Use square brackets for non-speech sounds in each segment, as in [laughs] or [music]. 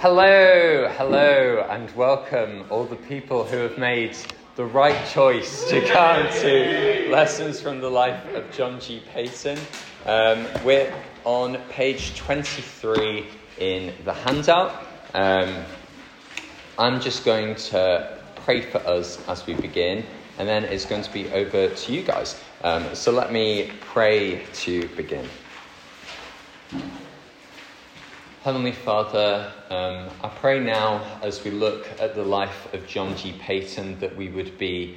Hello, hello, and welcome all the people who have made the right choice to come to lessons from the life of John G. Paton. Um, we're on page 23 in the handout. Um, I'm just going to pray for us as we begin, and then it's going to be over to you guys. Um, so let me pray to begin. Heavenly Father, um, I pray now as we look at the life of John G. Paton that we would be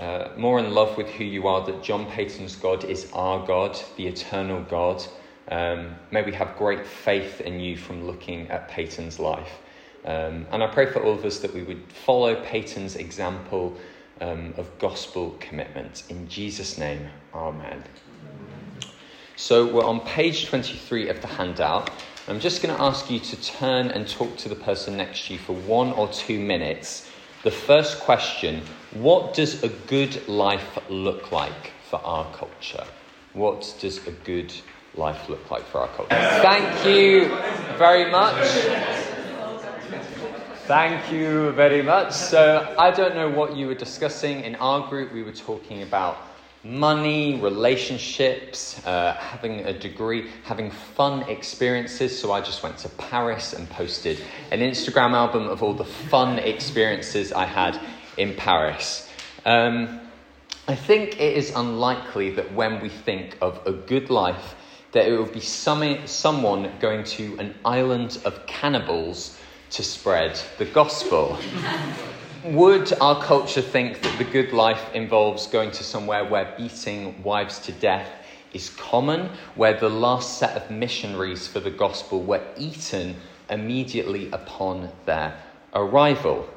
uh, more in love with who you are, that John Paton's God is our God, the eternal God. Um, may we have great faith in you from looking at Paton's life. Um, and I pray for all of us that we would follow Paton's example um, of gospel commitment. In Jesus' name, Amen. So we're on page 23 of the handout. I'm just going to ask you to turn and talk to the person next to you for one or two minutes. The first question What does a good life look like for our culture? What does a good life look like for our culture? Thank you very much. Thank you very much. So, I don't know what you were discussing. In our group, we were talking about money, relationships, uh, having a degree, having fun experiences. So I just went to Paris and posted an Instagram album of all the fun experiences I had in Paris. Um, I think it is unlikely that when we think of a good life, that it will be some, someone going to an island of cannibals to spread the gospel. [laughs] Would our culture think that the good life involves going to somewhere where beating wives to death is common, where the last set of missionaries for the gospel were eaten immediately upon their arrival?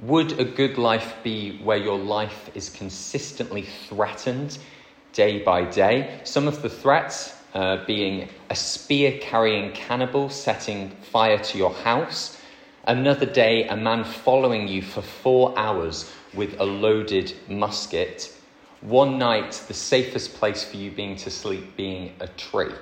Would a good life be where your life is consistently threatened day by day? Some of the threats uh, being a spear carrying cannibal setting fire to your house Another day, a man following you for four hours with a loaded musket. One night, the safest place for you being to sleep being a tree.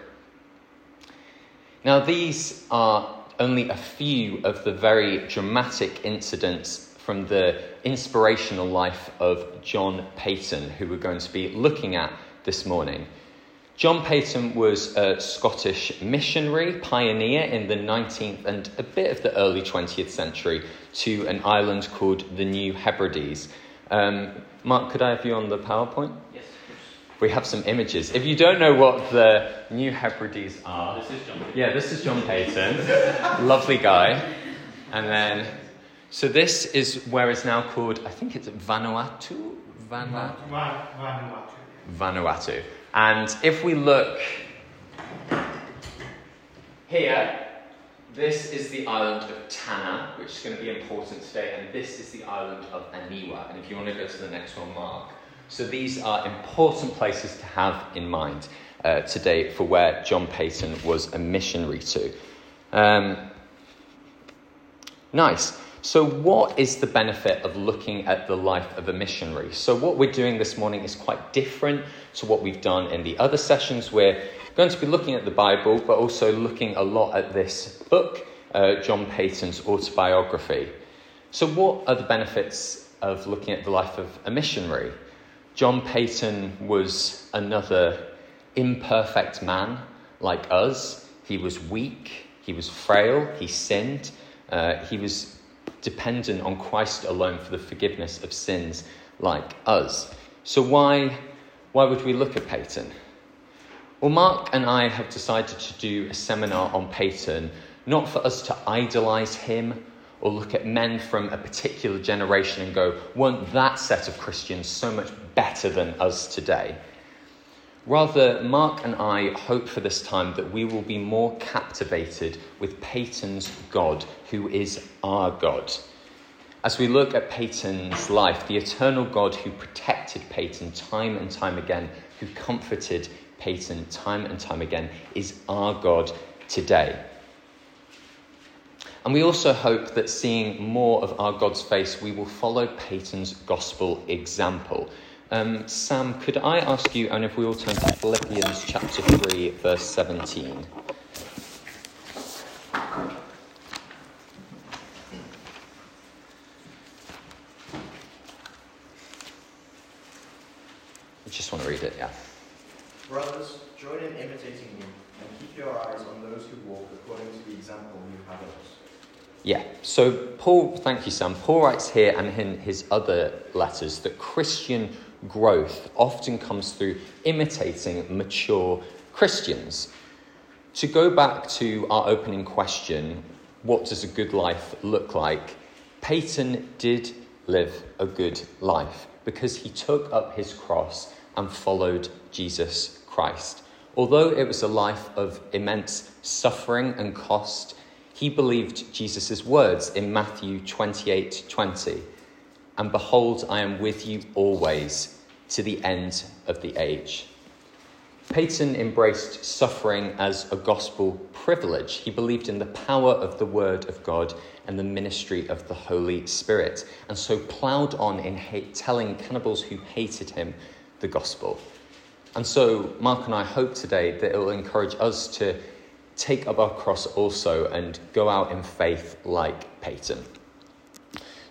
Now, these are only a few of the very dramatic incidents from the inspirational life of John Paton, who we're going to be looking at this morning. John Paton was a Scottish missionary, pioneer in the 19th and a bit of the early 20th century to an island called the New Hebrides. Um, Mark, could I have you on the PowerPoint? Yes. We have some images. If you don't know what the New Hebrides are, this is John. Yeah, this is John Paton, lovely guy. And then, so this is where it's now called, I think it's Vanuatu? Vanuatu. Vanuatu. And if we look here, this is the island of Tanna, which is going to be important today, and this is the island of Aniwa. And if you want to go to the next one, Mark. So these are important places to have in mind uh, today for where John Paton was a missionary to. Um, nice. So, what is the benefit of looking at the life of a missionary? So, what we're doing this morning is quite different to what we've done in the other sessions. We're going to be looking at the Bible, but also looking a lot at this book, uh, John Paton's autobiography. So, what are the benefits of looking at the life of a missionary? John Paton was another imperfect man like us. He was weak, he was frail, he sinned, uh, he was dependent on Christ alone for the forgiveness of sins like us. So, why, why would we look at Paton? Well, Mark and I have decided to do a seminar on Paton, not for us to idolize him or look at men from a particular generation and go, weren't that set of Christians so much better than us today? Rather, Mark and I hope for this time that we will be more captivated with Paton's God, who is our God. As we look at Paton's life, the eternal God who protected Paton time and time again, who comforted Paton time and time again, is our God today. And we also hope that seeing more of our God's face, we will follow Paton's gospel example. Um, Sam, could I ask you, and if we all turn to Philippians chapter 3, verse 17. I just want to read it, yeah. Brothers, join in imitating me and keep your eyes on those who walk according to the example you have us. Yeah, so Paul, thank you, Sam. Paul writes here and in his other letters that Christian growth often comes through imitating mature Christians. To go back to our opening question, what does a good life look like? Paton did live a good life because he took up his cross and followed Jesus Christ. Although it was a life of immense suffering and cost, he believed Jesus' words in Matthew 28 20. And behold, I am with you always to the end of the age. Paton embraced suffering as a gospel privilege. He believed in the power of the Word of God and the ministry of the Holy Spirit, and so ploughed on in hate, telling cannibals who hated him the gospel. And so, Mark and I hope today that it will encourage us to take up our cross also and go out in faith like Paton.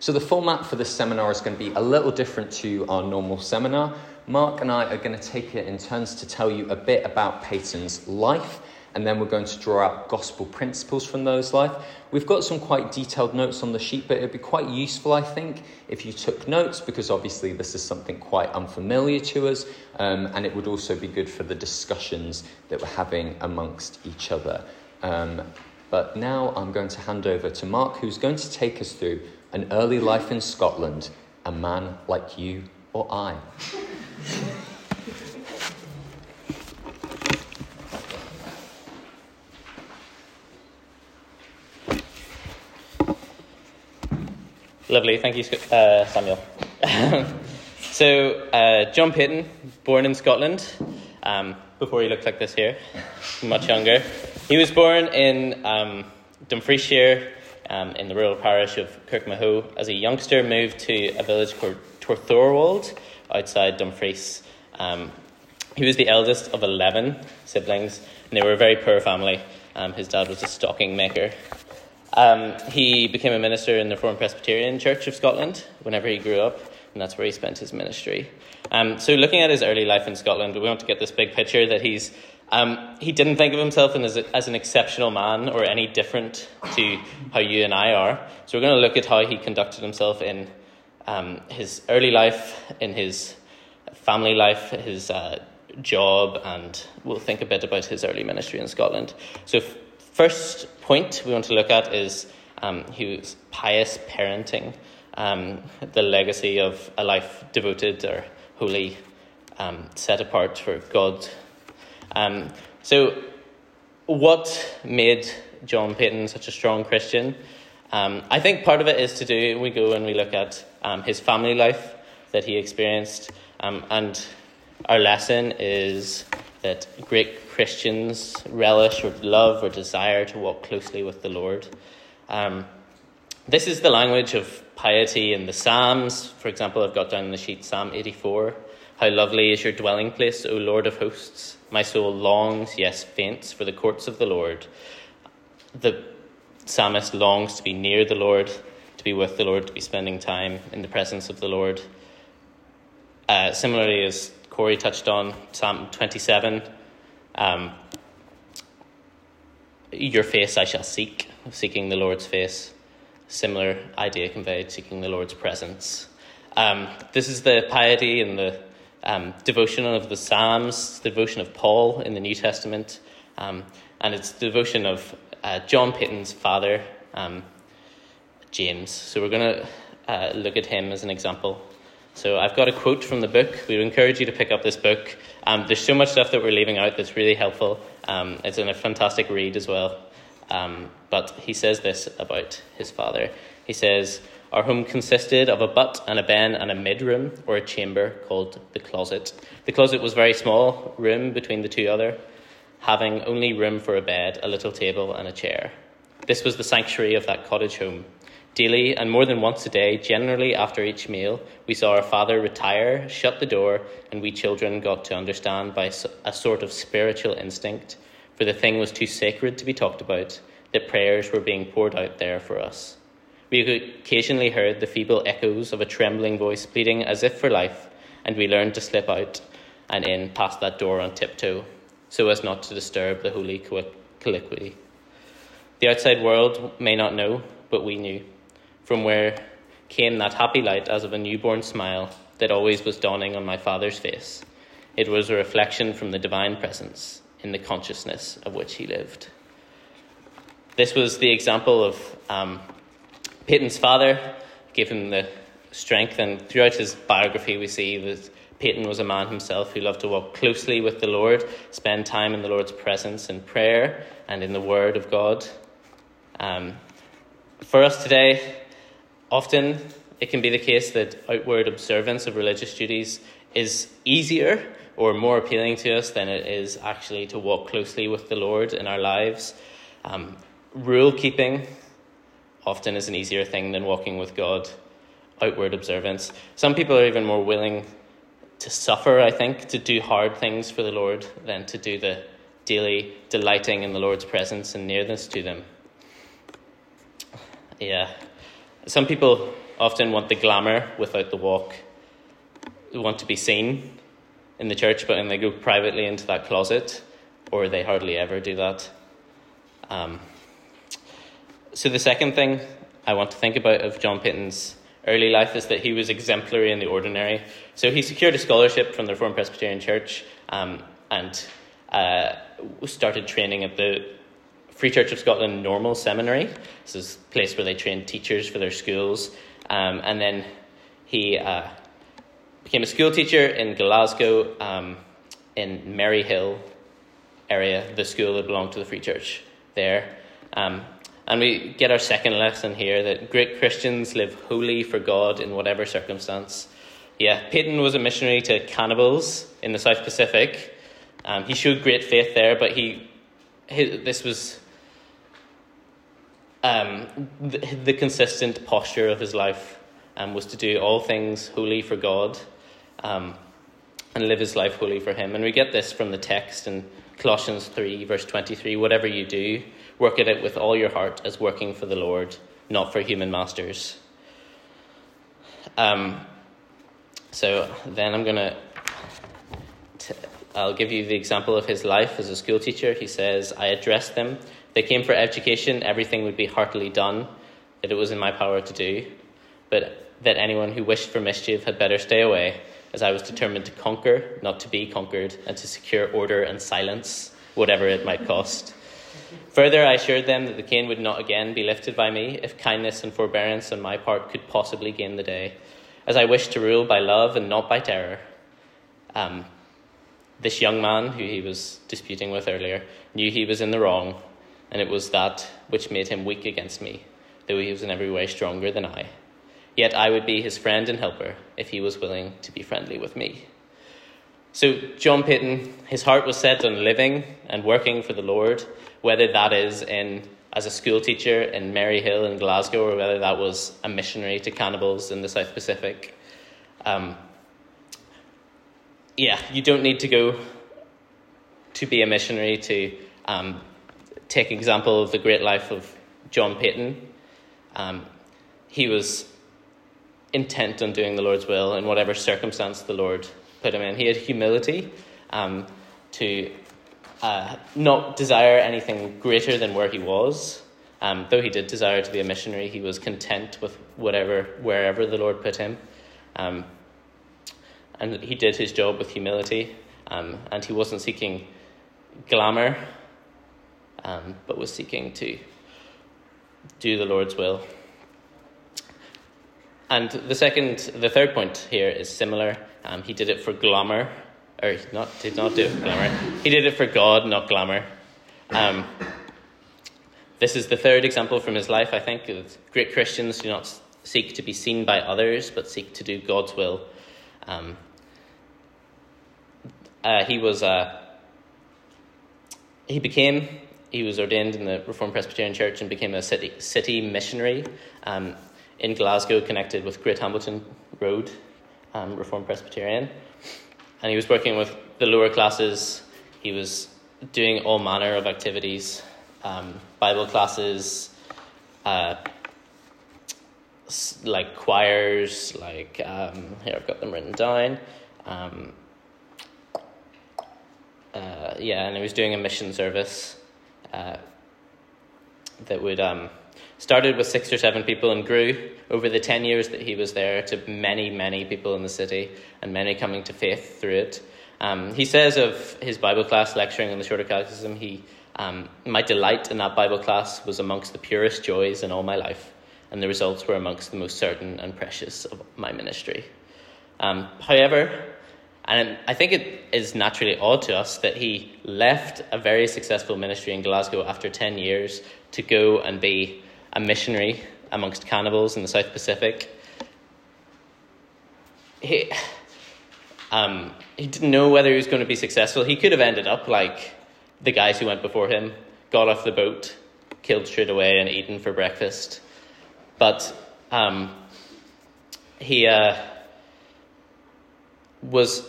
So, the format for this seminar is going to be a little different to our normal seminar. Mark and I are going to take it in turns to tell you a bit about Paton's life, and then we're going to draw out gospel principles from those life. We've got some quite detailed notes on the sheet, but it'd be quite useful, I think, if you took notes, because obviously this is something quite unfamiliar to us, um, and it would also be good for the discussions that we're having amongst each other. Um, but now I'm going to hand over to Mark, who's going to take us through an early life in Scotland, a man like you or I. Lovely, thank you, uh, Samuel. [laughs] so, uh, John Paton, born in Scotland, um, before he looked like this here, much younger. He was born in um, Dumfriesshire, um, in the rural parish of Kirkmahoe. As a youngster, moved to a village called Torthorwald outside Dumfries. Um, he was the eldest of 11 siblings, and they were a very poor family. Um, his dad was a stocking maker. Um, he became a minister in the Reformed Presbyterian Church of Scotland whenever he grew up, and that's where he spent his ministry. Um, so, looking at his early life in Scotland, we want to get this big picture that he's um, he didn't think of himself as, as an exceptional man or any different to how you and I are. So we're going to look at how he conducted himself in um, his early life, in his family life, his uh, job, and we'll think a bit about his early ministry in Scotland. So, f- first point we want to look at is um, his pious parenting, um, the legacy of a life devoted or holy, um, set apart for God um, so, what made John Paton such a strong Christian? Um, I think part of it is to do, we go and we look at um, his family life that he experienced, um, and our lesson is that great Christians relish or love or desire to walk closely with the Lord. Um, this is the language of piety in the Psalms. For example, I've got down in the sheet Psalm 84 How lovely is your dwelling place, O Lord of hosts! My soul longs, yes, faints for the courts of the Lord. The psalmist longs to be near the Lord, to be with the Lord, to be spending time in the presence of the Lord. Uh, similarly, as Corey touched on, Psalm 27, um, your face I shall seek, seeking the Lord's face. Similar idea conveyed, seeking the Lord's presence. Um, this is the piety and the um, devotion of the Psalms, devotion of Paul in the New Testament, um, and it's devotion of uh, John Paton's father, um, James. So we're going to uh, look at him as an example. So I've got a quote from the book. We would encourage you to pick up this book. Um, there's so much stuff that we're leaving out that's really helpful. Um, it's in a fantastic read as well. Um, but he says this about his father. He says, our home consisted of a butt and a ben and a mid room, or a chamber called the closet. The closet was very small room between the two other, having only room for a bed, a little table, and a chair. This was the sanctuary of that cottage home. Daily and more than once a day, generally after each meal, we saw our father retire, shut the door, and we children got to understand by a sort of spiritual instinct, for the thing was too sacred to be talked about, that prayers were being poured out there for us. We occasionally heard the feeble echoes of a trembling voice pleading as if for life, and we learned to slip out and in past that door on tiptoe, so as not to disturb the holy colloquy. The outside world may not know, but we knew, from where came that happy light as of a newborn smile that always was dawning on my father's face. It was a reflection from the divine presence in the consciousness of which he lived. This was the example of um, Paton's father, gave him the strength, and throughout his biography, we see that Paton was a man himself who loved to walk closely with the Lord, spend time in the Lord's presence in prayer and in the Word of God. Um, for us today, often it can be the case that outward observance of religious duties is easier or more appealing to us than it is actually to walk closely with the Lord in our lives. Um, rule keeping often is an easier thing than walking with God. Outward observance. Some people are even more willing to suffer, I think, to do hard things for the Lord than to do the daily delighting in the Lord's presence and nearness to them. Yeah. Some people often want the glamour without the walk, they want to be seen in the church, but when they go privately into that closet, or they hardly ever do that. Um, so, the second thing I want to think about of John Paton's early life is that he was exemplary in the ordinary. So, he secured a scholarship from the Reformed Presbyterian Church um, and uh, started training at the Free Church of Scotland Normal Seminary. This is a place where they train teachers for their schools. Um, and then he uh, became a school teacher in Glasgow, um, in Maryhill area, the school that belonged to the Free Church there. Um, and we get our second lesson here that great Christians live wholly for God in whatever circumstance. Yeah, Paton was a missionary to cannibals in the South Pacific. Um, he showed great faith there, but he, his, this was um, the, the, consistent posture of his life um, was to do all things wholly for God um, and live his life wholly for Him. And we get this from the text in Colossians 3, verse 23 whatever you do, Work it with all your heart as working for the Lord, not for human masters. Um, so then I'm going to. I'll give you the example of his life as a school teacher. He says, I addressed them. They came for education, everything would be heartily done, that it was in my power to do, but that anyone who wished for mischief had better stay away, as I was determined to conquer, not to be conquered, and to secure order and silence, whatever it might cost. Further, I assured them that the cane would not again be lifted by me if kindness and forbearance on my part could possibly gain the day, as I wished to rule by love and not by terror. Um, this young man, who he was disputing with earlier, knew he was in the wrong, and it was that which made him weak against me, though he was in every way stronger than I. Yet I would be his friend and helper if he was willing to be friendly with me. So, John Paton, his heart was set on living and working for the Lord, whether that is in as a school teacher in Maryhill in Glasgow, or whether that was a missionary to cannibals in the South Pacific. Um, yeah, you don't need to go to be a missionary to um, take example of the great life of John Paton. Um, he was intent on doing the Lord's will in whatever circumstance the Lord put him in. He had humility um, to uh, not desire anything greater than where he was. Um, though he did desire to be a missionary, he was content with whatever, wherever the Lord put him. Um, and he did his job with humility, um, and he wasn't seeking glamour, um, but was seeking to do the Lord's will. And the second, the third point here is similar. Um, he did it for glamour, or not did not do it for glamour. He did it for God, not glamour. Um, this is the third example from his life. I think great Christians do not seek to be seen by others, but seek to do God's will. Um, uh, he was uh, he became he was ordained in the Reformed Presbyterian Church and became a city city missionary um, in Glasgow, connected with Great Hamilton Road um, Reformed Presbyterian and he was working with the lower classes. He was doing all manner of activities, um, Bible classes, uh, like choirs, like um, here I've got them written down. Um, yeah, and he was doing a mission service uh, that would um, started with six or seven people and grew over the 10 years that he was there to many, many people in the city and many coming to faith through it. Um, he says of his Bible class lecturing on the Shorter Catechism, he, um, my delight in that Bible class was amongst the purest joys in all my life, and the results were amongst the most certain and precious of my ministry. Um, however, and I think it is naturally odd to us that he left a very successful ministry in Glasgow after 10 years to go and be a missionary amongst cannibals in the South Pacific. He, um, he didn't know whether he was going to be successful. He could have ended up like the guys who went before him, got off the boat, killed straight away, and eaten for breakfast. But um, he uh, was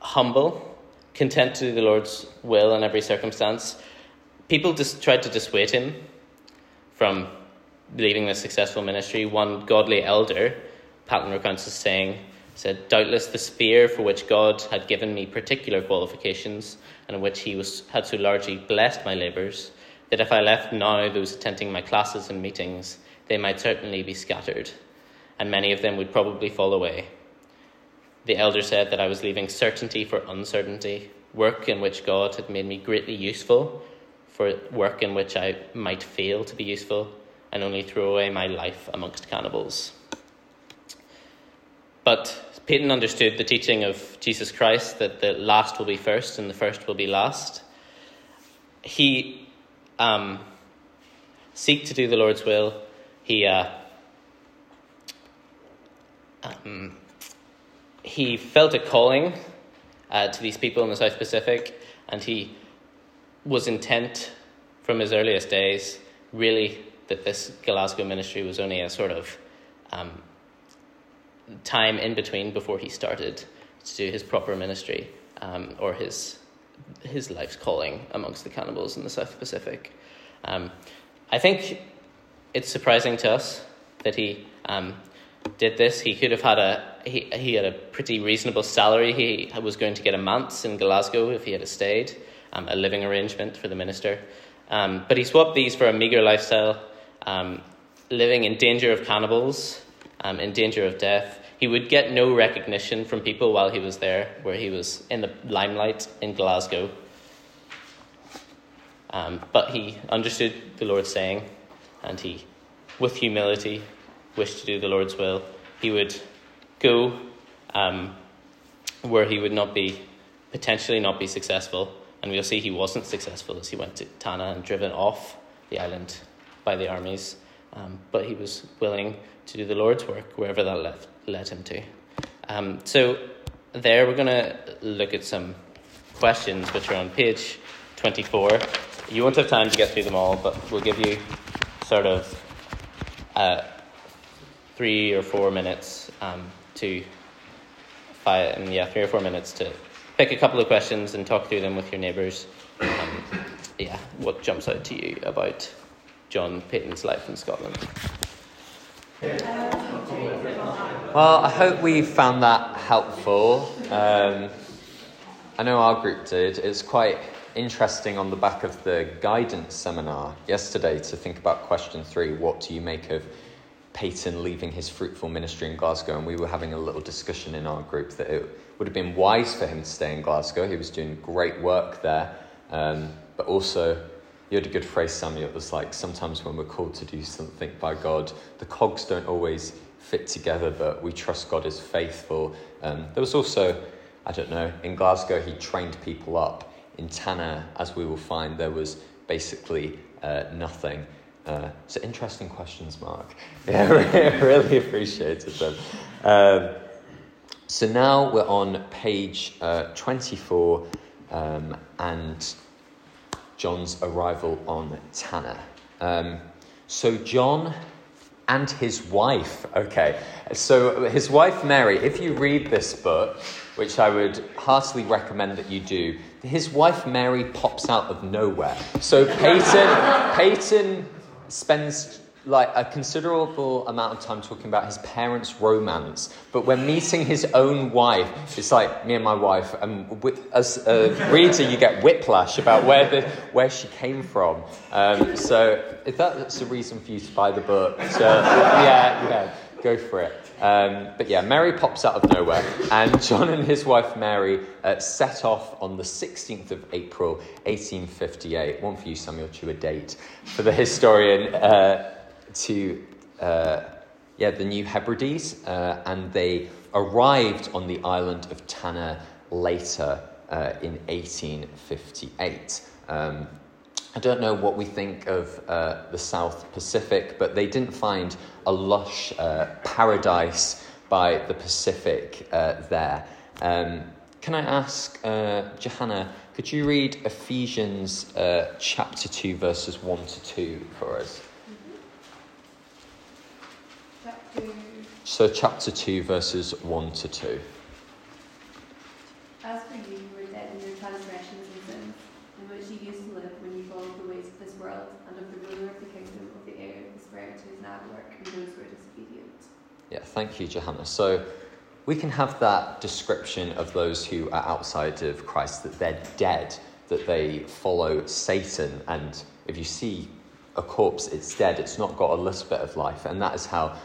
humble, content to do the Lord's will in every circumstance. People just tried to dissuade him from leaving the successful ministry. One godly elder, Paton recounts as saying, said, Doubtless the sphere for which God had given me particular qualifications, and in which he was, had so largely blessed my labours, that if I left now those attending my classes and meetings, they might certainly be scattered, and many of them would probably fall away. The elder said that I was leaving certainty for uncertainty, work in which God had made me greatly useful, for work in which I might fail to be useful and only throw away my life amongst cannibals. But Paton understood the teaching of Jesus Christ that the last will be first and the first will be last. He um, seek to do the Lord's will. He uh, um, he felt a calling uh, to these people in the South Pacific, and he was intent from his earliest days, really, that this Glasgow ministry was only a sort of um, time in between before he started to do his proper ministry um, or his his life's calling amongst the cannibals in the South Pacific. Um, I think it's surprising to us that he um, did this. He could have had a he, he had a pretty reasonable salary. He was going to get a manse in Glasgow if he had stayed um, a living arrangement for the minister. Um, but he swapped these for a meagre lifestyle, um, living in danger of cannibals, um, in danger of death. He would get no recognition from people while he was there, where he was in the limelight in Glasgow. Um, but he understood the Lord's saying, and he, with humility, wished to do the Lord's will. He would go um, where he would not be, potentially not be successful, and we'll see he wasn't successful as he went to Tanna and driven off the island by the armies. Um, but he was willing to do the Lord's work wherever that led, led him to. Um, so, there we're going to look at some questions which are on page 24. You won't have time to get through them all, but we'll give you sort of uh, three or four minutes um, to five, and yeah, three or four minutes to pick a couple of questions and talk through them with your neighbours. Um, yeah, what jumps out to you about John Paton's life in Scotland? Well, I hope we found that helpful. Um, I know our group did. It's quite interesting on the back of the guidance seminar yesterday to think about question three what do you make of Paton leaving his fruitful ministry in Glasgow? And we were having a little discussion in our group that it would have been wise for him to stay in Glasgow. He was doing great work there. Um, but also, you had a good phrase, Samuel. It was like sometimes when we're called to do something by God, the cogs don't always fit together, but we trust God is faithful. Um, there was also, I don't know, in Glasgow, he trained people up. In Tanna, as we will find, there was basically uh, nothing. Uh, so interesting questions, Mark. [laughs] Yeah, [laughs] really appreciated them. Um, so now we're on page uh, 24 um, and John's arrival on Tanna. Um, so, John and his wife, okay. So, his wife Mary, if you read this book, which I would heartily recommend that you do, his wife Mary pops out of nowhere. So, Paton, Paton spends like a considerable amount of time talking about his parents' romance, but when meeting his own wife, it's like me and my wife. And as a reader, you get whiplash about where the where she came from. Um, so if that's a reason for you to buy the book, so yeah, yeah, go for it. Um, but yeah, Mary pops out of nowhere, and John and his wife Mary uh, set off on the 16th of April, 1858. One for you, Samuel, to a date for the historian. Uh, to uh, yeah, the New Hebrides, uh, and they arrived on the island of Tanna later uh, in 1858. Um, I don't know what we think of uh, the South Pacific, but they didn't find a lush uh, paradise by the Pacific uh, there. Um, can I ask, Johanna, could you read Ephesians chapter 2, verses 1 to 2 for us? So, chapter 2, verses 1 to 2. As for you, you were dead in your transgressions and sins, in which you used to live when you followed the ways of this world and of the ruler of the kingdom of the air, the spirit who is now at work in those who are disobedient. Yeah, thank you, Johanna. So, we can have that description of those who are outside of Christ, that they're dead, that they follow Satan, and if you see a corpse, it's dead, it's not got a little bit of life, and that is how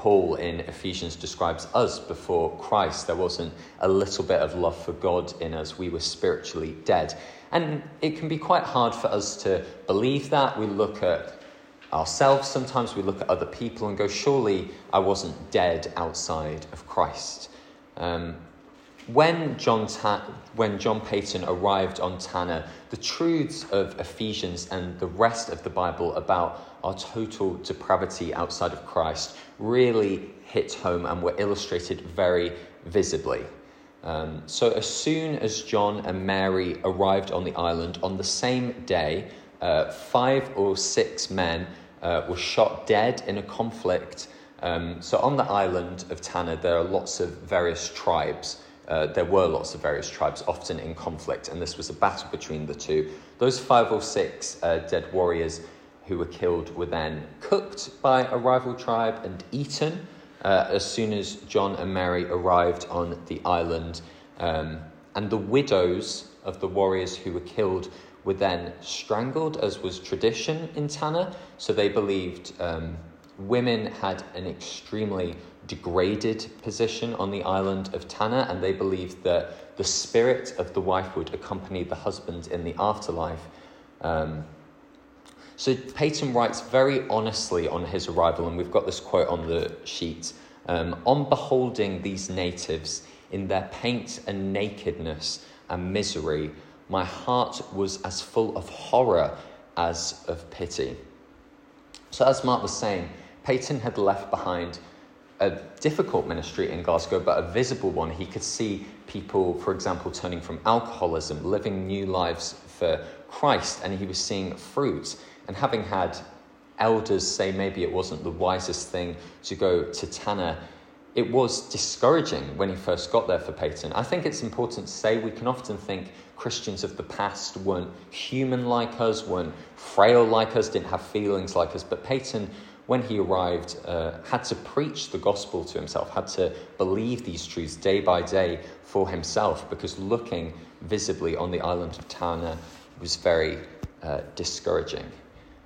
Paul in Ephesians describes us before Christ. There wasn't a little bit of love for God in us. We were spiritually dead. And it can be quite hard for us to believe that. We look at ourselves sometimes, we look at other people and go, surely I wasn't dead outside of Christ. Um, when John, Ta- when John Paton arrived on Tanna, the truths of Ephesians and the rest of the Bible about our total depravity outside of Christ really hit home and were illustrated very visibly. Um, so, as soon as John and Mary arrived on the island on the same day, uh, five or six men uh, were shot dead in a conflict. Um, so, on the island of Tanna, there are lots of various tribes. Uh, there were lots of various tribes, often in conflict, and this was a battle between the two. Those five or six uh, dead warriors who were killed were then cooked by a rival tribe and eaten uh, as soon as John and Mary arrived on the island. Um, and the widows of the warriors who were killed were then strangled, as was tradition in Tanna. So they believed um, women had an extremely degraded position on the island of Tanna, and they believed that the spirit of the wife would accompany the husband in the afterlife. Um, so Paton writes very honestly on his arrival, and we've got this quote on the sheet. Um, on beholding these natives in their paint and nakedness and misery, my heart was as full of horror as of pity. So, as Mark was saying, Paton had left behind a difficult ministry in Glasgow, but a visible one. He could see people, for example, turning from alcoholism, living new lives for Christ, and he was seeing fruit. And having had elders say maybe it wasn't the wisest thing to go to Tanna, it was discouraging when he first got there for Paton. I think it's important to say we can often think Christians of the past weren't human like us, weren't frail like us, didn't have feelings like us, but Paton when he arrived, uh, had to preach the gospel to himself, had to believe these truths day by day for himself, because looking visibly on the island of Tanna was very uh, discouraging.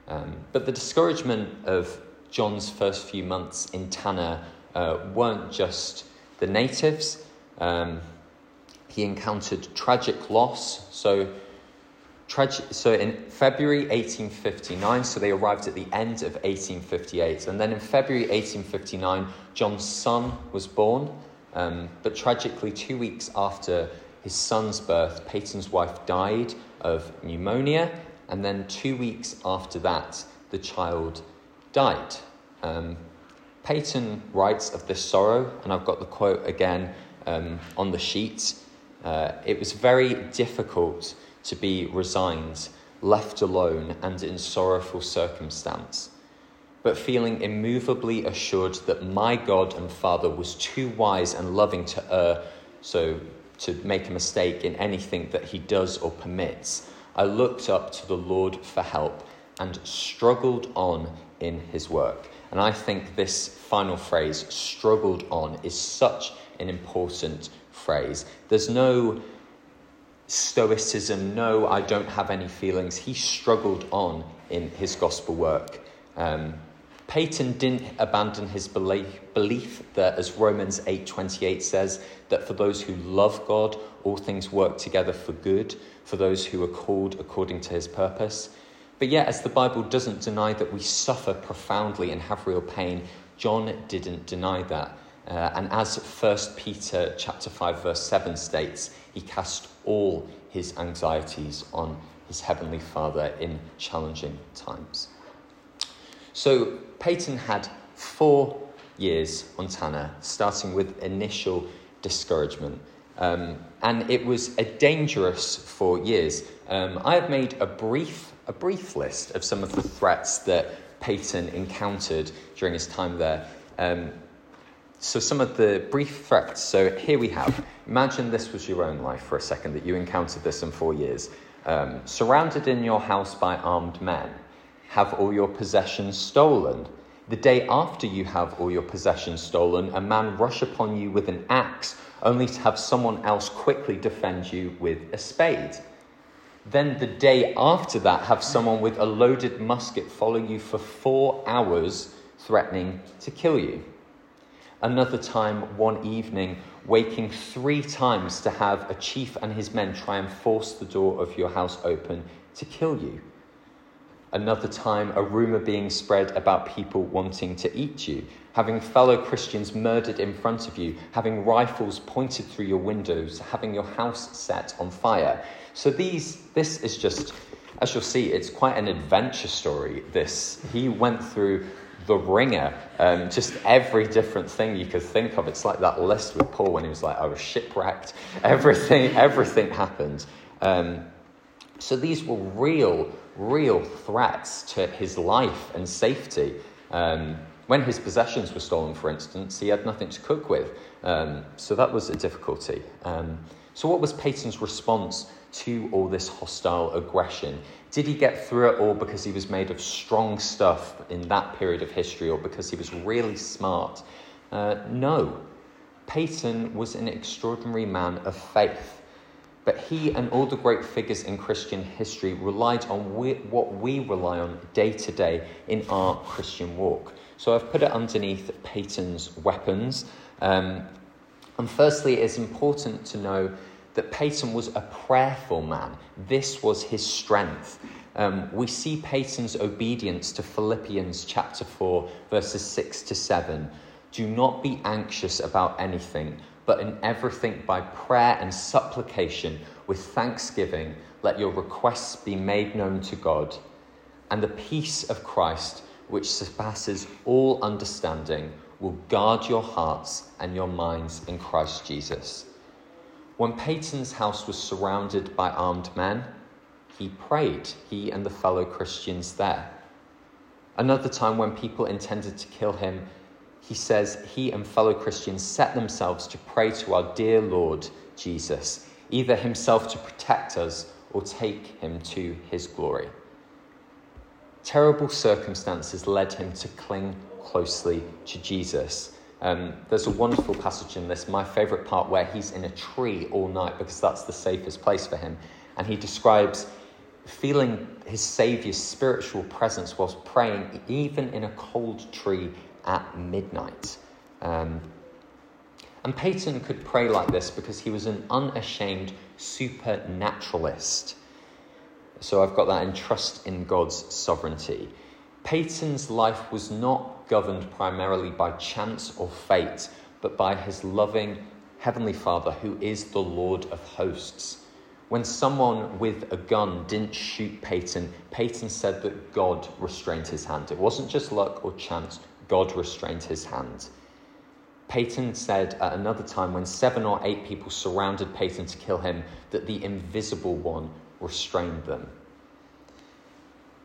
Um, but the discouragement of John's first few months in Tanna uh, weren't just the natives. Um, he encountered tragic loss. So so in February 1859, so they arrived at the end of 1858, and then in February 1859, John's son was born. Um, but tragically, two weeks after his son's birth, Paton's wife died of pneumonia, and then two weeks after that, the child died. Um, Paton writes of this sorrow, and I've got the quote again um, on the sheet. Uh, it was very difficult to be resigned, left alone, and in sorrowful circumstance, but feeling immovably assured that my God and Father was too wise and loving to err, so to make a mistake in anything that he does or permits. I looked up to the Lord for help and struggled on in his work. And I think this final phrase, struggled on, is such an important phrase. There's no stoicism, no, I don't have any feelings. He struggled on in his gospel work. Um, Paton didn't abandon his belief, belief that, as Romans 8:28 says, that for those who love God, all things work together for good, for those who are called according to his purpose. But yet, as the Bible doesn't deny that we suffer profoundly and have real pain, John didn't deny that. Uh, and as 1 Peter chapter 5 verse 7 states, he cast all his anxieties on his heavenly Father in challenging times. So Paton had four years on Tanna, starting with initial discouragement. Um, and it was a dangerous four years. Um, I have made a brief, a brief list of some of the threats that Paton encountered during his time there. Um, so, some of the brief threats. So, here we have imagine this was your own life for a second, that you encountered this in four years. Um, surrounded in your house by armed men, have all your possessions stolen. The day after you have all your possessions stolen, a man rush upon you with an axe, only to have someone else quickly defend you with a spade. Then the day after that, have someone with a loaded musket follow you for four hours, threatening to kill you. Another time, one evening, waking three times to have a chief and his men try and force the door of your house open to kill you. Another time, a rumor being spread about people wanting to eat you, having fellow Christians murdered in front of you, having rifles pointed through your windows, having your house set on fire. So these, this is just, as you'll see, it's quite an adventure story. This he went through the ringer, um, just every different thing you could think of. It's like that list with Paul when he was like, I was shipwrecked. [laughs] Everything, everything happened. Um, so these were real, real threats to his life and safety. Um, when his possessions were stolen, for instance, he had nothing to cook with. Um, so that was a difficulty. Um, so, what was Paton's response to all this hostile aggression? Did he get through it all because he was made of strong stuff in that period of history or because he was really smart? Uh, no. Paton was an extraordinary man of faith. But he and all the great figures in Christian history relied on we, what we rely on day to day in our Christian walk. So I've put it underneath Paton's weapons. Um, and firstly, it's important to know that Paton was a prayerful man. This was his strength. Um, we see Paton's obedience to Philippians chapter 4, verses 6 to 7. Do not be anxious about anything, but in everything by prayer and supplication with thanksgiving, let your requests be made known to God. And the peace of Christ, which surpasses all understanding, will guard your hearts and your minds in Christ Jesus. When Paton's house was surrounded by armed men, he prayed, he and the fellow Christians there. Another time, when people intended to kill him, he says he and fellow Christians set themselves to pray to our dear Lord Jesus, either himself to protect us or take him to his glory. Terrible circumstances led him to cling closely to Jesus. Um, there's a wonderful passage in this, my favourite part, where he's in a tree all night because that's the safest place for him. And he describes feeling his Saviour's spiritual presence whilst praying, even in a cold tree at midnight. Um, and Paton could pray like this because he was an unashamed supernaturalist. So I've got that in trust in God's sovereignty. Paton's life was not governed primarily by chance or fate, but by his loving Heavenly Father, who is the Lord of hosts. When someone with a gun didn't shoot Paton, Paton said that God restrained his hand. It wasn't just luck or chance, God restrained his hand. Paton said at another time, when seven or eight people surrounded Paton to kill him, that the invisible one restrained them.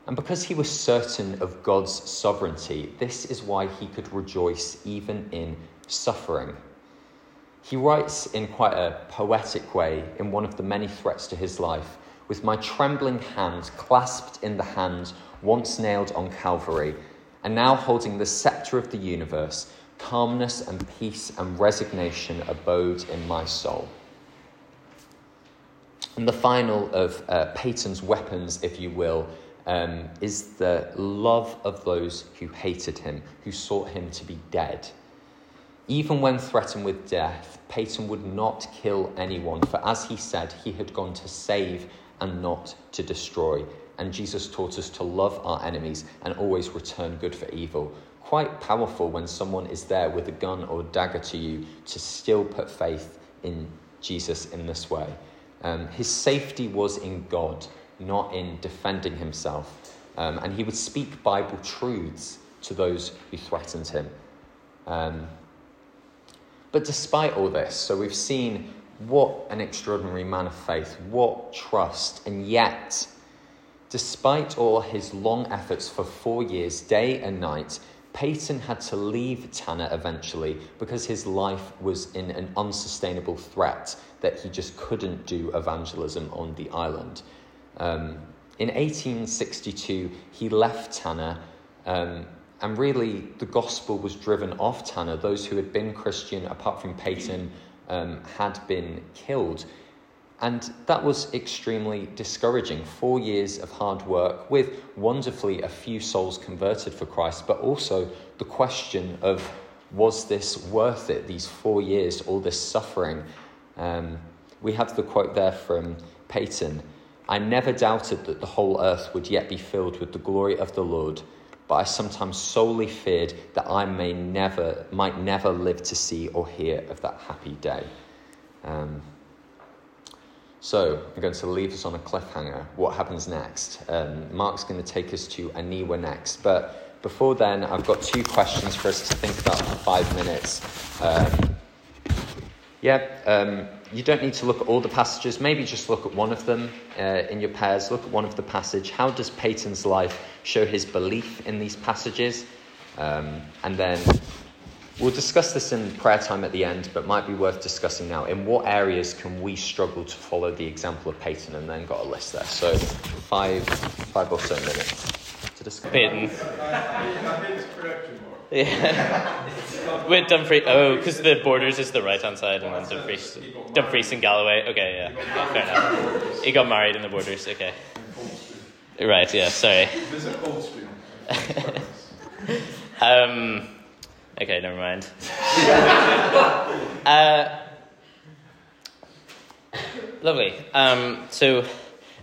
And because he was certain of God's sovereignty, this is why he could rejoice even in suffering. He writes in quite a poetic way in one of the many threats to his life With my trembling hand clasped in the hand once nailed on Calvary, and now holding the scepter of the universe, calmness and peace and resignation abode in my soul. And the final of uh, Paton's weapons, if you will, um, is the love of those who hated him, who sought him to be dead. Even when threatened with death, Paton would not kill anyone, for as he said, he had gone to save and not to destroy. And Jesus taught us to love our enemies and always return good for evil. Quite powerful when someone is there with a gun or dagger to you to still put faith in Jesus in this way. Um, his safety was in God, not in defending himself. Um, and he would speak Bible truths to those who threatened him. Um, but despite all this, so we've seen what an extraordinary man of faith, what trust, and yet, despite all his long efforts for four years, day and night, Paton had to leave Tanna eventually because his life was in an unsustainable threat that he just couldn't do evangelism on the island. Um, in 1862, he left Tanna, um, and really the gospel was driven off Tanna. Those who had been Christian, apart from Paton, um, had been killed. And that was extremely discouraging. Four years of hard work with wonderfully a few souls converted for Christ, but also the question of was this worth it, these four years, all this suffering? Um, we have the quote there from Paton I never doubted that the whole earth would yet be filled with the glory of the Lord, but I sometimes solely feared that I may never, might never live to see or hear of that happy day. Um, so I'm going to leave us on a cliffhanger. What happens next? Um, Mark's going to take us to Aniwa next, but before then, I've got two questions for us to think about for five minutes. Um, yeah, um, you don't need to look at all the passages. Maybe just look at one of them uh, in your pairs. Look at one of the passage. How does Paton's life show his belief in these passages? Um, and then we'll discuss this in prayer time at the end, but might be worth discussing now. In what areas can we struggle to follow the example of Paton? And then got a list there. So five, five or so minutes to discuss. Paton. [laughs] [laughs] Yeah. With Dumfries. Oh, because the borders is the right hand side and then Dumfries, Dumfries and Galloway. Okay, yeah. Fair enough. He got married in the borders. Okay. Right, yeah, sorry. [laughs] um, okay, never mind. [laughs] uh, lovely. Um, so,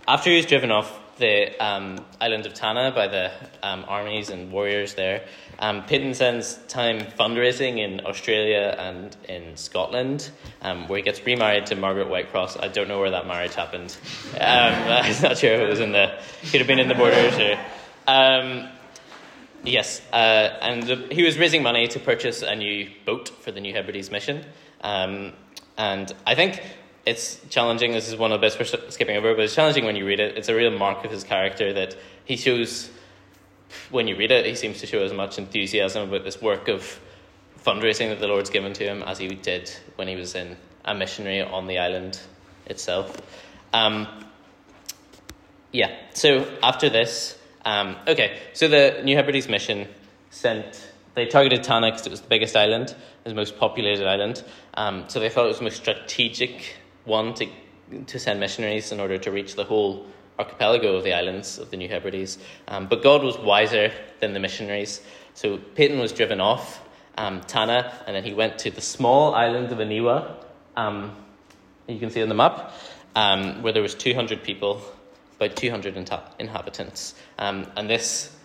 after he was driven off the um, island of Tanna by the um, armies and warriors there, um, Paton spends time fundraising in Australia and in Scotland, um, where he gets remarried to Margaret Whitecross. I don't know where that marriage happened. Um, [laughs] I'm not sure if it was in the. Could have been in the borders or. Um, yes, uh, and the, he was raising money to purchase a new boat for the New Hebrides mission. Um, and I think it's challenging. This is one of the best we're skipping over, but it's challenging when you read it. It's a real mark of his character that he shows when you read it, he seems to show as much enthusiasm about this work of fundraising that the Lord's given to him as he did when he was in a missionary on the island itself. Um, yeah, so after this, um, okay, so the New Hebrides mission sent, they targeted Tanna because it was the biggest island, the most populated island. Um, so they thought it was the most strategic one to, to send missionaries in order to reach the whole archipelago of the islands of the New Hebrides. Um, but God was wiser than the missionaries. So Paton was driven off um, Tanna, and then he went to the small island of Aniwa. Um, you can see on the map, um, where there was 200 people, about 200 inhabitants. Um, and this,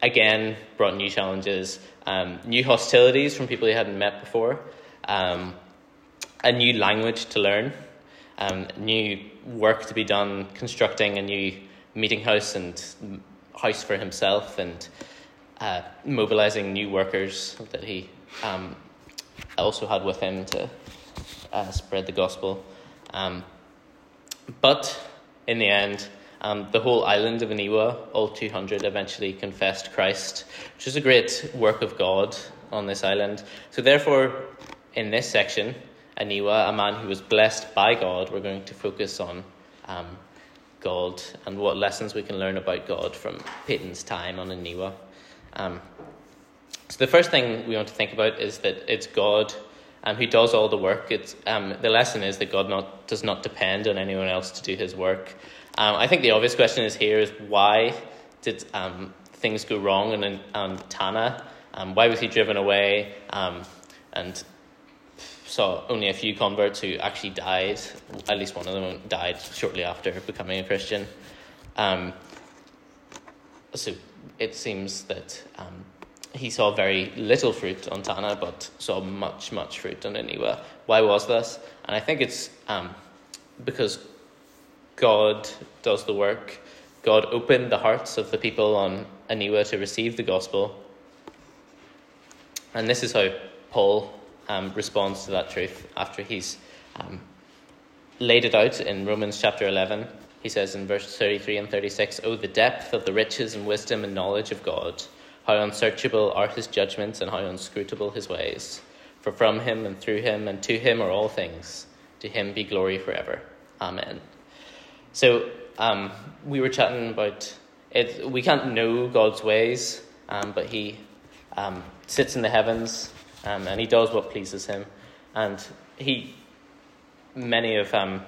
again, brought new challenges, um, new hostilities from people he hadn't met before, a new language to learn, new work to be done constructing a new meeting house and house for himself and uh, mobilizing new workers that he um, also had with him to uh, spread the gospel. Um, but in the end, um, the whole island of Aniwa, all 200, eventually confessed Christ, which is a great work of God on this island. So, therefore, in this section, Aniwa, a man who was blessed by God, we're going to focus on um, God and what lessons we can learn about God from Paton's time on Aniwa. Um, So the first thing we want to think about is that it's God um, who does all the work. It's, um, the lesson is that God not, does not depend on anyone else to do his work. Um, I think the obvious question is here is why did um, things go wrong in, in Tanna? Um, why was he driven away? Um, and saw only a few converts who actually died. At least one of them died shortly after becoming a Christian. Um, so it seems that um, he saw very little fruit on Tanna, but saw much, much fruit on Aniwa. Why was this? And I think it's um, because God does the work. God opened the hearts of the people on Aniwa to receive the gospel. And this is how Paul um, responds to that truth after he's um, laid it out in Romans chapter 11. He says in verse 33 and 36 Oh, the depth of the riches and wisdom and knowledge of God! How unsearchable are his judgments and how inscrutable his ways! For from him and through him and to him are all things. To him be glory forever. Amen. So, um, we were chatting about it. We can't know God's ways, um, but he um, sits in the heavens um, and he does what pleases him. And he, many of um,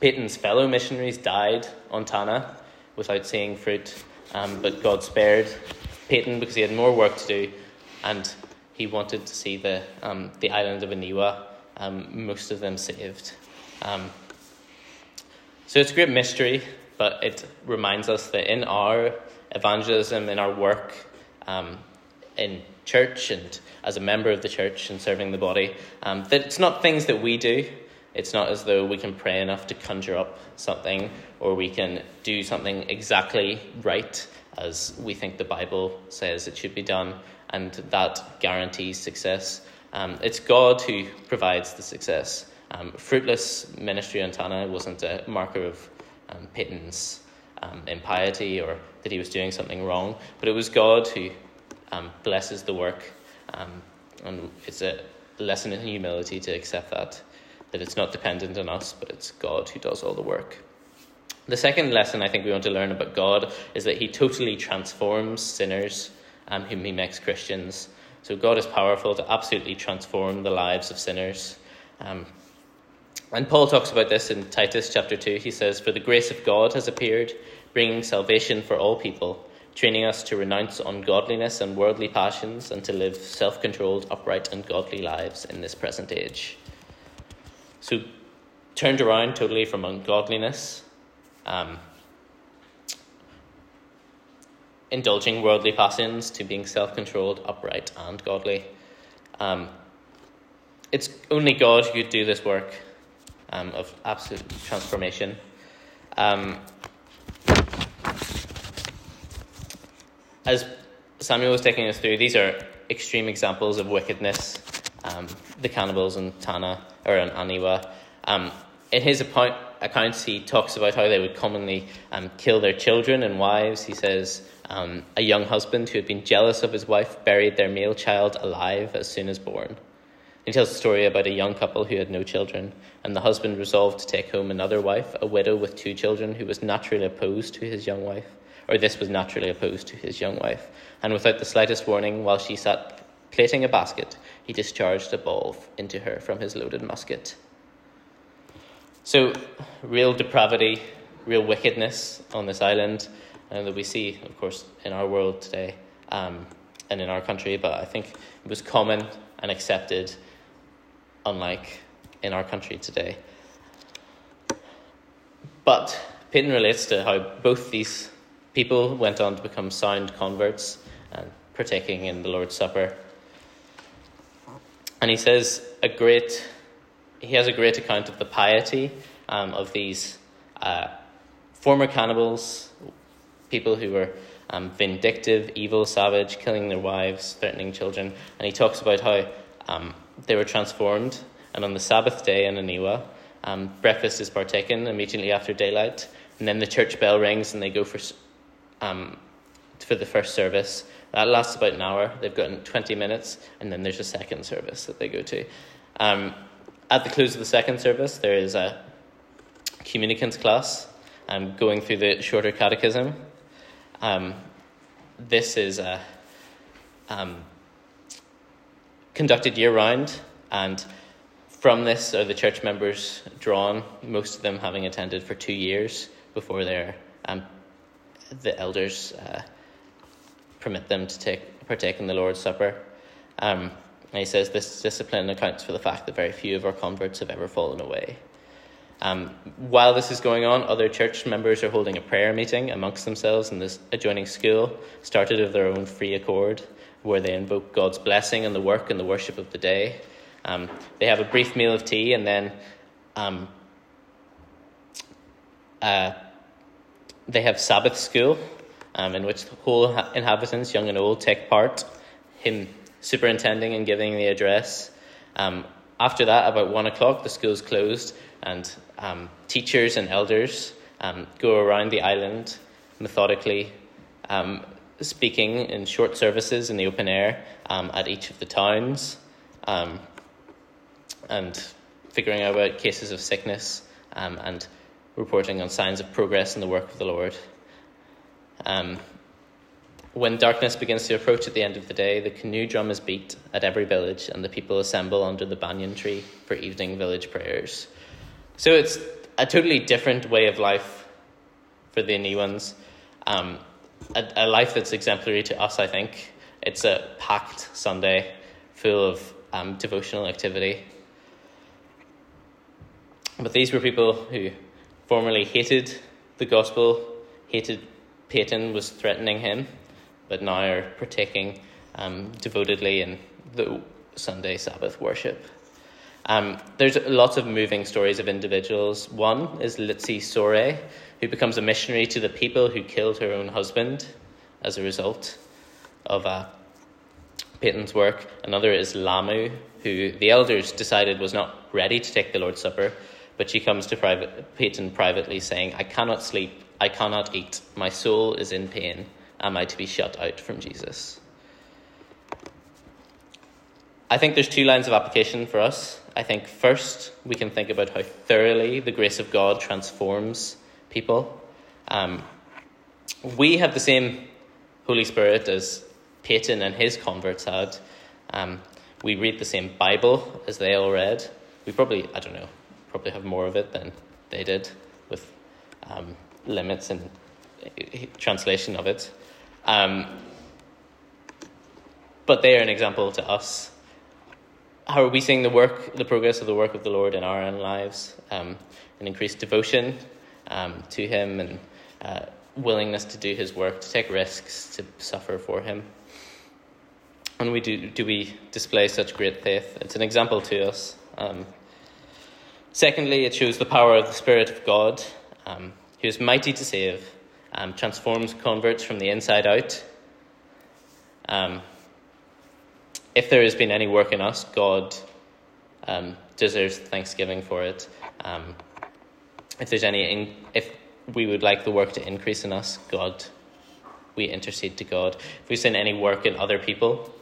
Paton's fellow missionaries died on Tanna without seeing fruit, um, but God spared Paton because he had more work to do, and he wanted to see the um, the island of Aniwa, um, most of them saved. Um, so it's a great mystery, but it reminds us that in our evangelism, in our work, um, in church and as a member of the church and serving the body, um, that it's not things that we do. It's not as though we can pray enough to conjure up something or we can do something exactly right as we think the Bible says it should be done and that guarantees success. Um, it's God who provides the success. Um, fruitless ministry on Tanna wasn't a marker of um, um, impiety or that he was doing something wrong, but it was God who um, blesses the work. Um, and it's a lesson in humility to accept that, that it's not dependent on us, but it's God who does all the work. The second lesson I think we want to learn about God is that He totally transforms sinners um, whom He makes Christians. So God is powerful to absolutely transform the lives of sinners. Um, and Paul talks about this in Titus chapter 2. He says, For the grace of God has appeared, bringing salvation for all people training us to renounce ungodliness and worldly passions and to live self controlled, upright, and godly lives in this present age. So, turned around totally from ungodliness, um, indulging worldly passions, to being self controlled, upright, and godly. Um, it's only God who could do this work um, of absolute transformation. Um, as Samuel was taking us through, these are extreme examples of wickedness. Um, the cannibals in Tanna or in Aniwa. Um, in his account, accounts, he talks about how they would commonly um, kill their children and wives. He says um, a young husband who had been jealous of his wife buried their male child alive as soon as born. He tells a story about a young couple who had no children, and the husband resolved to take home another wife, a widow with two children, who was naturally opposed to his young wife or this was naturally opposed to his young wife, and without the slightest warning, while she sat plaiting a basket, he discharged a ball into her from his loaded musket. So, real depravity, real wickedness on this island, and that we see, of course, in our world today um, and in our country, but I think it was common and accepted, unlike in our country today. But Paton relates to how both these People went on to become sound converts and partaking in the Lord's Supper. And he says a great, he has a great account of the piety um, of these uh, former cannibals, people who were um, vindictive, evil, savage, killing their wives, threatening children. And he talks about how um, they were transformed. And on the Sabbath day in Aniwa, um, breakfast is partaken immediately after daylight. And then the church bell rings and they go for um, for the first service. That lasts about an hour. They've got 20 minutes, and then there's a second service that they go to. Um, at the close of the second service, there is a communicants class um, going through the shorter catechism. Um, this is a, um, conducted year round, and from this are the church members drawn, most of them having attended for two years before their um, the elders uh, permit them to take partake in the Lord's Supper. Um, and he says this discipline accounts for the fact that very few of our converts have ever fallen away. Um, while this is going on, other church members are holding a prayer meeting amongst themselves in this adjoining school, started of their own free accord, where they invoke God's blessing on the work and the worship of the day. Um, they have a brief meal of tea and then um, uh, they have Sabbath school, um, in which the whole inhabitants, young and old, take part. Him superintending and giving the address. Um, after that, about one o'clock, the school is closed, and um, teachers and elders um, go around the island methodically, um, speaking in short services in the open air um, at each of the towns, um, and figuring out about cases of sickness um, and reporting on signs of progress in the work of the Lord. Um, when darkness begins to approach at the end of the day, the canoe drum is beat at every village, and the people assemble under the banyan tree for evening village prayers. So it's a totally different way of life for the Niuans. Um, a, a, life that's exemplary to us, I think. It's a packed Sunday full of um, devotional activity. But these were people who formerly hated the gospel, hated Paton was threatening him, but now are partaking um, devotedly in the Sunday Sabbath worship. Um, there's lots of moving stories of individuals. One is Litsi Sore, who becomes a missionary to the people who killed her own husband as a result of uh, Paton's work. Another is Lamu, who the elders decided was not ready to take the Lord's Supper, but she comes to private, Paton privately saying, I cannot sleep, I cannot eat, my soul is in pain. Am I to be shut out from Jesus? I think there's two lines of application for us. I think first we can think about how thoroughly the grace of God transforms people. Um, we have the same Holy Spirit as Paton and his converts had. Um, we read the same Bible as they all read. We probably, I don't know, probably have more of it than they did with um, limits and uh, translation of it. Um, but they are an example to us. How are we seeing the work, the progress of the work of the Lord in our own lives? Um, an increased devotion um, to Him and uh, willingness to do His work, to take risks, to suffer for Him. And we do, do we display such great faith? It's an example to us. Um, Secondly, it shows the power of the Spirit of God, um, who is mighty to save, um, transforms converts from the inside out. Um, if there has been any work in us, God um, deserves thanksgiving for it. Um, if there's any, in, if we would like the work to increase in us, God, we intercede to God. If we've seen any work in other people,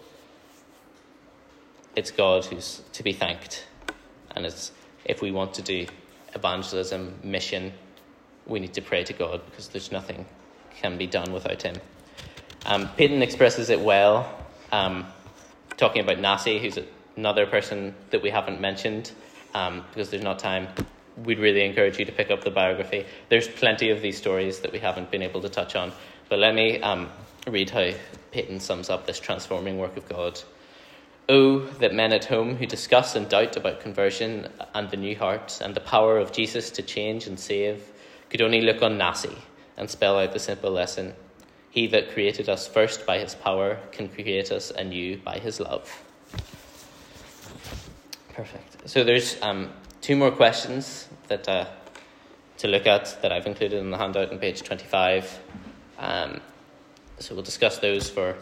it's God who's to be thanked, and it's if we want to do evangelism, mission, we need to pray to God because there's nothing can be done without Him. Um, Paton expresses it well, um, talking about Nasi, who's another person that we haven't mentioned um, because there's not time. We'd really encourage you to pick up the biography. There's plenty of these stories that we haven't been able to touch on, but let me um, read how Paton sums up this transforming work of God. Oh, that men at home who discuss and doubt about conversion and the new heart and the power of Jesus to change and save could only look on Nasi and spell out the simple lesson He that created us first by his power can create us anew by his love. Perfect. So there's um, two more questions that uh, to look at that I've included in the handout on page 25. Um, so we'll discuss those for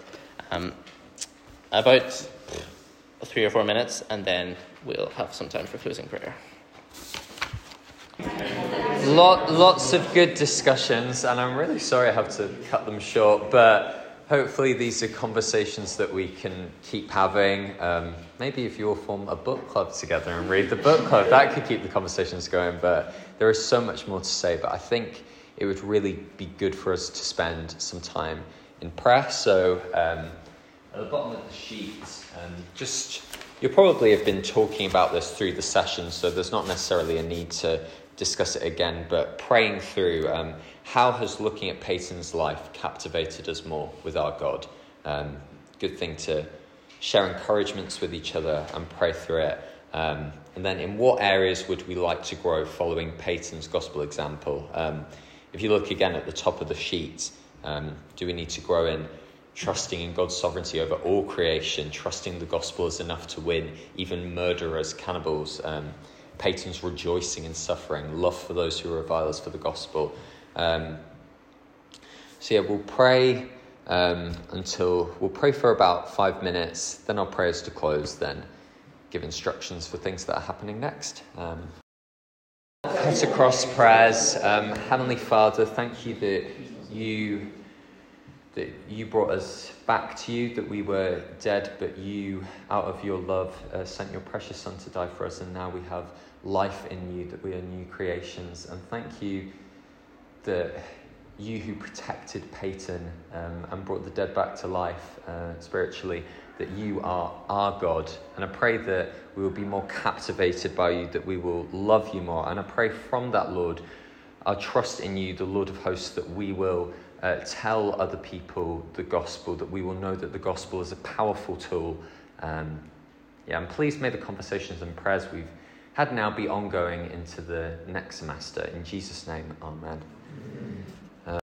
um, about three or four minutes, and then we'll have some time for closing prayer. Lot, lots of good discussions, and I'm really sorry I have to cut them short, but hopefully these are conversations that we can keep having. Um, maybe if you all form a book club together and read the book club, that could keep the conversations going. But there is so much more to say. But I think it would really be good for us to spend some time in prayer. So um, at the bottom of the sheet, um, just you'll probably have been talking about this through the session, so there's not necessarily a need to discuss it again, but praying through um, how has looking at Paton's life captivated us more with our God? Um, good thing to share encouragements with each other and pray through it. Um, and then, in what areas would we like to grow following Paton's gospel example? Um, if you look again at the top of the sheet, um, do we need to grow in trusting in God's sovereignty over all creation, trusting the gospel is enough to win even murderers, cannibals? Um, Paton's rejoicing in suffering, love for those who revile us for the gospel. Um, so, yeah, we'll pray um, until we'll pray for about five minutes, then I'll pray us to close, then give instructions for things that are happening next. Um, cut across prayers. Um, Heavenly Father, thank you that you that you brought us back to you, that we were dead, but you, out of your love, uh, sent your precious Son to die for us, and now we have life in you, that we are new creations. And thank you that you who protected Paton um, and brought the dead back to life uh, spiritually, that you are our God. And I pray that we will be more captivated by you, that we will love you more. And I pray from that, Lord, our trust in you, the Lord of hosts, that we will uh, tell other people the gospel, that we will know that the gospel is a powerful tool. Um, yeah, and please may the conversations and prayers we've had now be ongoing into the next semester. In Jesus' name, amen.